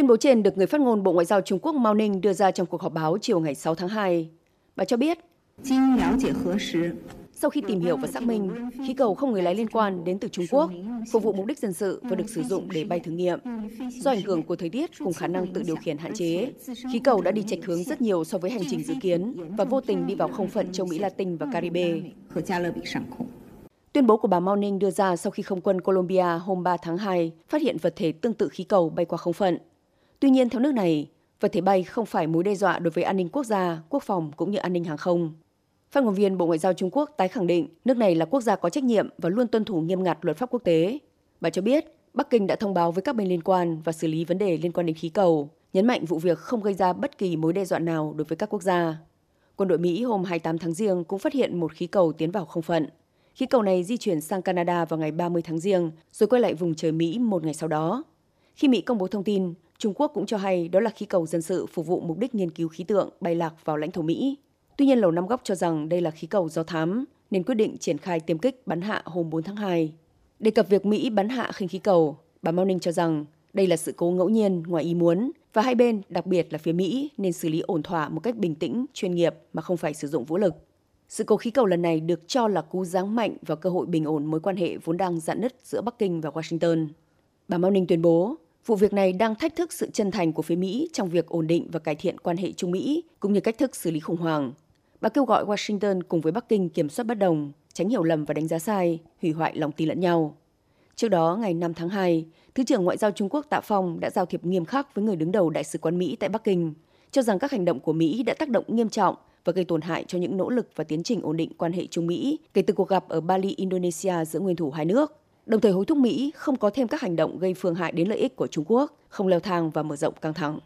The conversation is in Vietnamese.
Tuyên bố trên được người phát ngôn Bộ Ngoại giao Trung Quốc Mao Ninh đưa ra trong cuộc họp báo chiều ngày 6 tháng 2. Bà cho biết, sau khi tìm hiểu và xác minh, khí cầu không người lái liên quan đến từ Trung Quốc, phục vụ mục đích dân sự và được sử dụng để bay thử nghiệm. Do ảnh hưởng của thời tiết cùng khả năng tự điều khiển hạn chế, khí cầu đã đi chệch hướng rất nhiều so với hành trình dự kiến và vô tình đi vào không phận châu Mỹ Latin và Caribe. Tuyên bố của bà Mao Ninh đưa ra sau khi không quân Colombia hôm 3 tháng 2 phát hiện vật thể tương tự khí cầu bay qua không phận. Tuy nhiên, theo nước này, vật thể bay không phải mối đe dọa đối với an ninh quốc gia, quốc phòng cũng như an ninh hàng không. Phát ngôn viên Bộ Ngoại giao Trung Quốc tái khẳng định nước này là quốc gia có trách nhiệm và luôn tuân thủ nghiêm ngặt luật pháp quốc tế. Bà cho biết Bắc Kinh đã thông báo với các bên liên quan và xử lý vấn đề liên quan đến khí cầu, nhấn mạnh vụ việc không gây ra bất kỳ mối đe dọa nào đối với các quốc gia. Quân đội Mỹ hôm 28 tháng Giêng cũng phát hiện một khí cầu tiến vào không phận. Khí cầu này di chuyển sang Canada vào ngày 30 tháng Giêng, rồi quay lại vùng trời Mỹ một ngày sau đó. Khi Mỹ công bố thông tin, Trung Quốc cũng cho hay đó là khí cầu dân sự phục vụ mục đích nghiên cứu khí tượng bay lạc vào lãnh thổ Mỹ. Tuy nhiên, Lầu Năm Góc cho rằng đây là khí cầu do thám, nên quyết định triển khai tiêm kích bắn hạ hôm 4 tháng 2. Đề cập việc Mỹ bắn hạ khinh khí cầu, bà Mao Ninh cho rằng đây là sự cố ngẫu nhiên, ngoài ý muốn, và hai bên, đặc biệt là phía Mỹ, nên xử lý ổn thỏa một cách bình tĩnh, chuyên nghiệp mà không phải sử dụng vũ lực. Sự cố khí cầu lần này được cho là cú giáng mạnh vào cơ hội bình ổn mối quan hệ vốn đang dạn nứt giữa Bắc Kinh và Washington. Bà Mao Ninh tuyên bố, vụ việc này đang thách thức sự chân thành của phía Mỹ trong việc ổn định và cải thiện quan hệ Trung Mỹ, cũng như cách thức xử lý khủng hoảng. Bà kêu gọi Washington cùng với Bắc Kinh kiểm soát bất đồng, tránh hiểu lầm và đánh giá sai, hủy hoại lòng tin lẫn nhau. Trước đó, ngày 5 tháng 2, Thứ trưởng Ngoại giao Trung Quốc Tạ Phong đã giao thiệp nghiêm khắc với người đứng đầu Đại sứ quán Mỹ tại Bắc Kinh, cho rằng các hành động của Mỹ đã tác động nghiêm trọng và gây tổn hại cho những nỗ lực và tiến trình ổn định quan hệ Trung Mỹ kể từ cuộc gặp ở Bali, Indonesia giữa nguyên thủ hai nước, đồng thời hối thúc Mỹ không có thêm các hành động gây phương hại đến lợi ích của Trung Quốc, không leo thang và mở rộng căng thẳng.